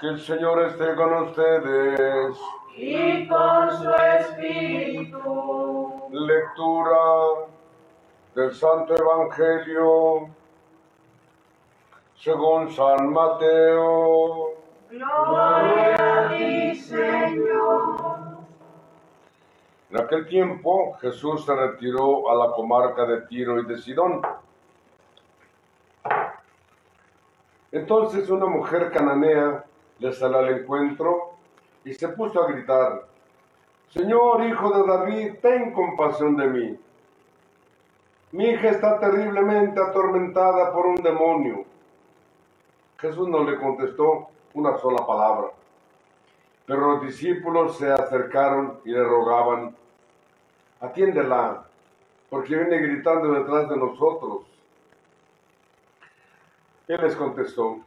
Que el Señor esté con ustedes. y con su espíritu. Lectura del Santo Evangelio según San Mateo. Gloria a ti, Señor. En aquel tiempo Jesús se retiró a la comarca de Tiro y de Sidón. Entonces una mujer cananea le salió al encuentro y se puso a gritar, Señor, hijo de David, ten compasión de mí. Mi hija está terriblemente atormentada por un demonio. Jesús no le contestó una sola palabra. Pero los discípulos se acercaron y le rogaban, atiéndela, porque viene gritando detrás de nosotros. Él les contestó,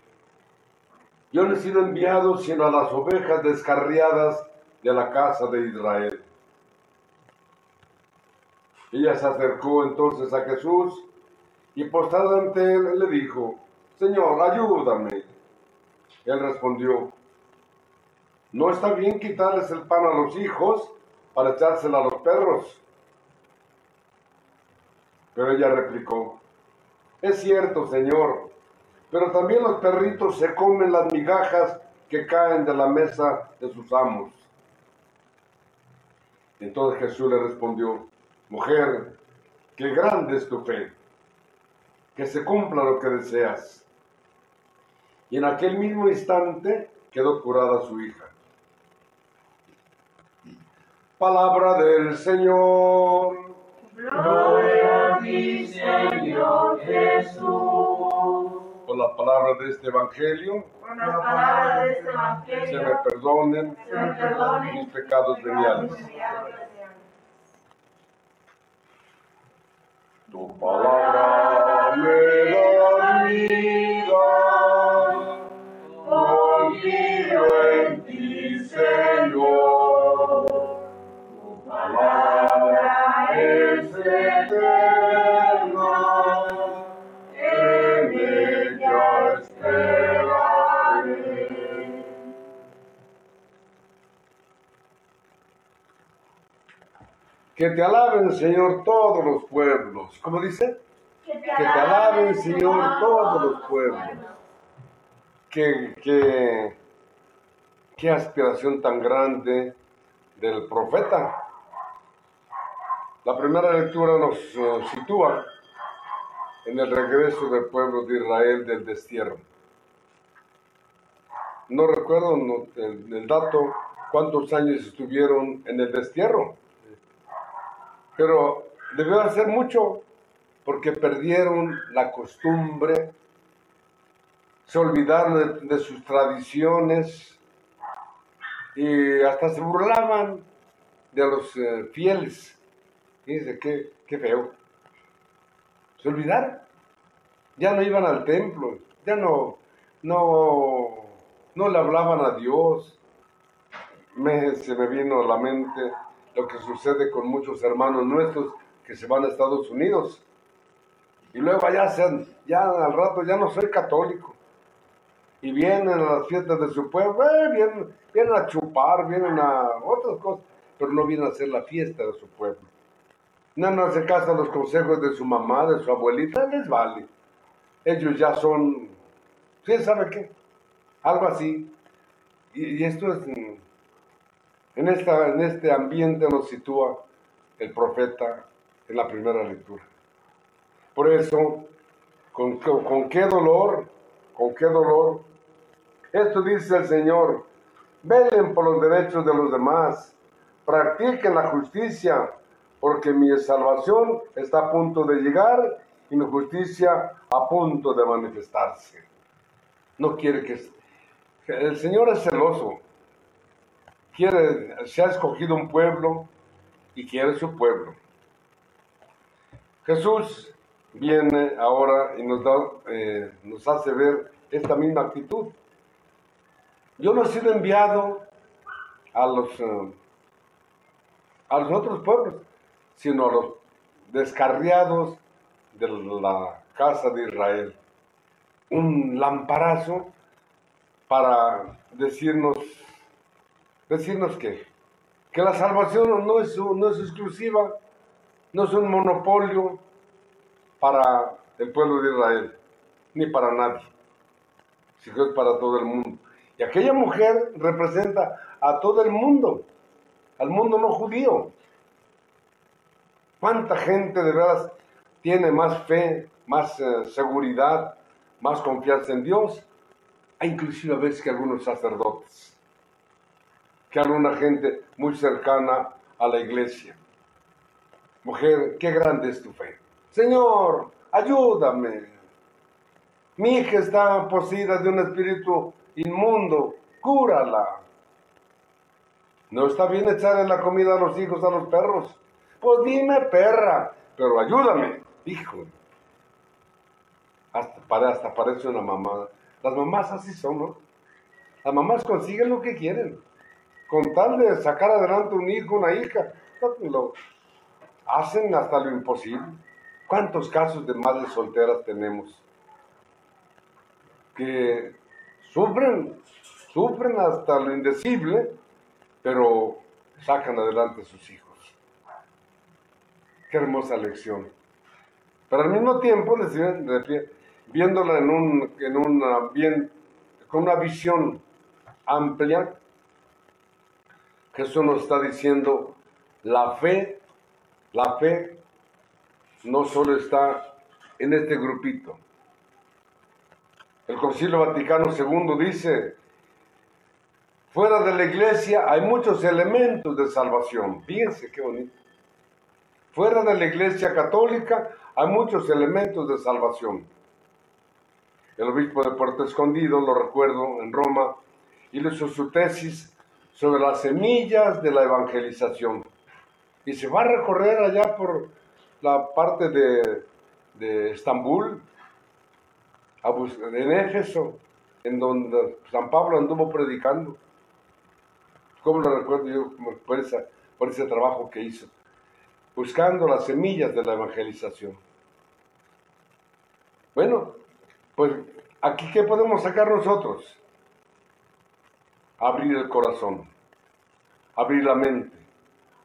yo no he sido enviado sino a las ovejas descarriadas de la casa de Israel. Ella se acercó entonces a Jesús y postrada ante él le dijo, Señor, ayúdame. Él respondió, no está bien quitarles el pan a los hijos para echárselo a los perros. Pero ella replicó, es cierto, Señor, pero también los perritos se comen las migajas que caen de la mesa de sus amos. Entonces Jesús le respondió, mujer, qué grande es tu fe, que se cumpla lo que deseas. Y en aquel mismo instante quedó curada su hija. Palabra del Señor. Gloria a ti, Señor Jesús. Por la palabra de este Evangelio, Con las palabras de este se me Evangelio, perdonen se me perdonen mis pecados veniales. Tu palabra Que te alaben, Señor, todos los pueblos. ¿Cómo dice? Que Que te alaben, Señor, todos los pueblos. Qué, qué, qué aspiración tan grande del profeta. La primera lectura nos sitúa en el regreso del pueblo de Israel del destierro. No recuerdo no, el, el dato cuántos años estuvieron en el destierro, pero debió hacer mucho porque perdieron la costumbre, se olvidaron de, sus tradiciones y hasta se burlaban de los eh, fieles. Dice, qué, qué feo. Se olvidaron. Ya no iban al templo, ya no, no, no le hablaban a Dios. Me, se me vino a la mente lo que sucede con muchos hermanos nuestros que se van a Estados Unidos. Y luego allá se, ya al rato ya no soy católico. Y vienen a las fiestas de su pueblo, eh, vienen, vienen a chupar, vienen a otras cosas, pero no vienen a hacer la fiesta de su pueblo. No, no se casan los consejos de su mamá, de su abuelita, les vale. Ellos ya son, ¿sí sabe qué? Algo así. Y, esto es, en, esta, en este ambiente nos sitúa el profeta en la primera lectura. Por eso, con, qué- dolor, con qué dolor. Esto dice el Señor, velen por los derechos de los demás, practiquen la justicia, porque mi salvación está a punto de llegar y mi justicia a punto de manifestarse. No quiere que... El Señor es celoso. Quiere, se ha escogido un pueblo y quiere su pueblo. Jesús viene ahora y nos, da, eh, nos hace ver esta misma actitud. Yo no he sido enviado a los, eh, a los otros pueblos, sino a los descarriados de la casa de Israel. Un lamparazo para decirnos, decirnos que, que la salvación no es, no es exclusiva, no es un monopolio para el pueblo de Israel, ni para nadie, sino es para todo el mundo. Y aquella mujer representa a todo el mundo, al mundo no judío. ¿Cuánta gente de verdad tiene más fe, más eh, seguridad, más confianza en Dios? Hay inclusive a veces que algunos sacerdotes, que alguna gente muy cercana a la iglesia. Mujer, qué grande es tu fe. Señor, ayúdame. Mi hija está poseída de un espíritu inmundo, cúrala. No está bien echarle la comida a los hijos, a los perros. Pues dime, perra, pero ayúdame, hijo. Hasta, hasta parece una mamá. Las mamás así son, ¿no? Las mamás consiguen lo que quieren. Con tal de sacar adelante un hijo, una hija, lo hacen hasta lo imposible. ¿Cuántos casos de madres solteras tenemos? Que sufren, sufren hasta lo indecible, pero sacan adelante a sus hijos. Qué hermosa lección. Pero al mismo tiempo, viéndola en, un, en una, con una visión amplia, Jesús nos está diciendo, la fe, la fe no solo está en este grupito. El Concilio Vaticano II dice, fuera de la iglesia hay muchos elementos de salvación. Fíjense qué bonito. Fuera de la iglesia católica hay muchos elementos de salvación. El obispo de Puerto Escondido, lo recuerdo, en Roma, hizo su tesis sobre las semillas de la evangelización. Y se va a recorrer allá por la parte de, de Estambul, en Éfeso, en donde San Pablo anduvo predicando. ¿Cómo lo recuerdo yo por, por ese trabajo que hizo? Buscando las semillas de la evangelización. Bueno, pues aquí qué podemos sacar nosotros? Abrir el corazón, abrir la mente,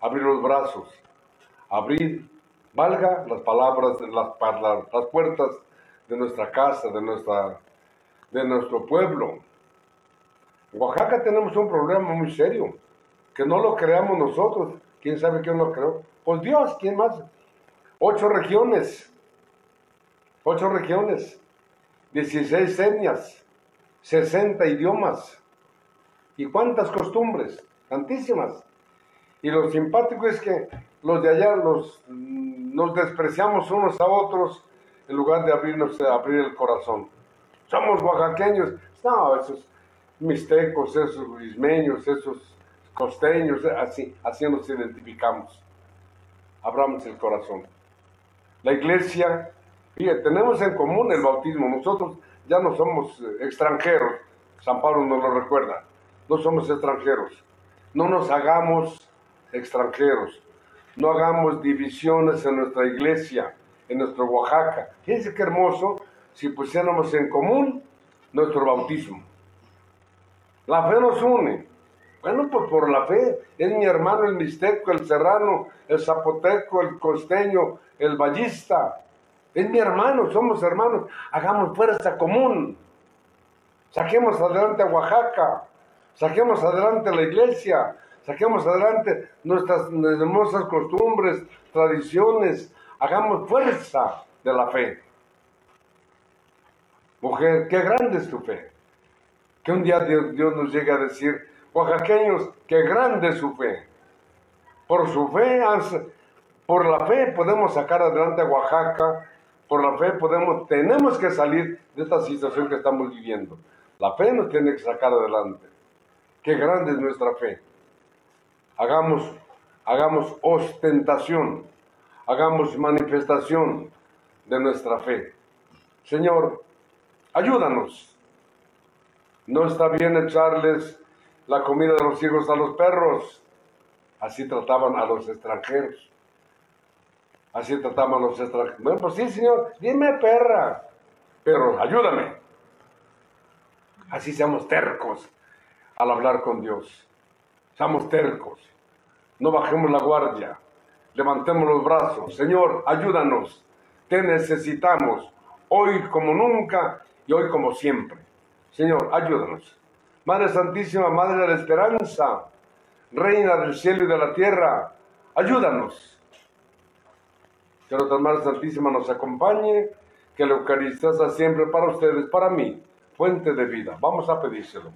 abrir los brazos, abrir, valga las palabras, las, las puertas de nuestra casa, de, nuestra, de nuestro pueblo. En Oaxaca tenemos un problema muy serio, que no lo creamos nosotros. ¿Quién sabe quién lo creó? Pues Dios, ¿quién más? Ocho regiones, ocho regiones, 16 etnias, 60 idiomas. ¿Y cuántas costumbres? Tantísimas. Y lo simpático es que los de allá los, nos despreciamos unos a otros en lugar de abrirnos, abrir el corazón. Somos oaxaqueños. No, esos mixtecos, esos ismeños, esos costeños, así, así nos identificamos. Abramos el corazón. La iglesia, fíjate, tenemos en común el bautismo. Nosotros ya no somos eh, extranjeros. San Pablo nos lo recuerda. No somos extranjeros. No nos hagamos extranjeros. No hagamos divisiones en nuestra iglesia en nuestro Oaxaca. Fíjense qué hermoso si pusiéramos en común nuestro bautismo. La fe nos une. Bueno, pues por la fe es mi hermano el mixteco, el serrano, el zapoteco, el costeño, el ballista. Es mi hermano, somos hermanos. Hagamos fuerza común. Saquemos adelante a Oaxaca. Saquemos adelante la iglesia. Saquemos adelante nuestras hermosas costumbres, tradiciones, Hagamos fuerza de la fe. Mujer, qué grande es tu fe. Que un día Dios, nos llegue a decir, oaxaqueños, qué grande es su fe. Por su fe, por la fe podemos sacar adelante a Oaxaca, por la fe podemos, tenemos que salir de esta situación que estamos viviendo. La fe nos tiene que sacar adelante. Qué grande es nuestra fe. Hagamos, hagamos ostentación hagamos manifestación de nuestra fe. Señor, ayúdanos. No está bien echarles la comida de los hijos a los perros. Así trataban a los extranjeros. Así trataban a los extranjeros. Bueno, pues sí, Señor, dime perra. Pero ayúdame. Así seamos tercos al hablar con Dios. Seamos tercos. No bajemos la guardia. Levantemos los brazos. Señor, ayúdanos. Te necesitamos. Hoy como nunca y hoy como siempre. Señor, ayúdanos. Madre Santísima, Madre de la Esperanza, Reina del cielo y de la tierra, ayúdanos. Que nuestra Madre Santísima nos acompañe, que la Eucaristía sea siempre para ustedes, para mí, fuente de vida. Vamos a pedírselo.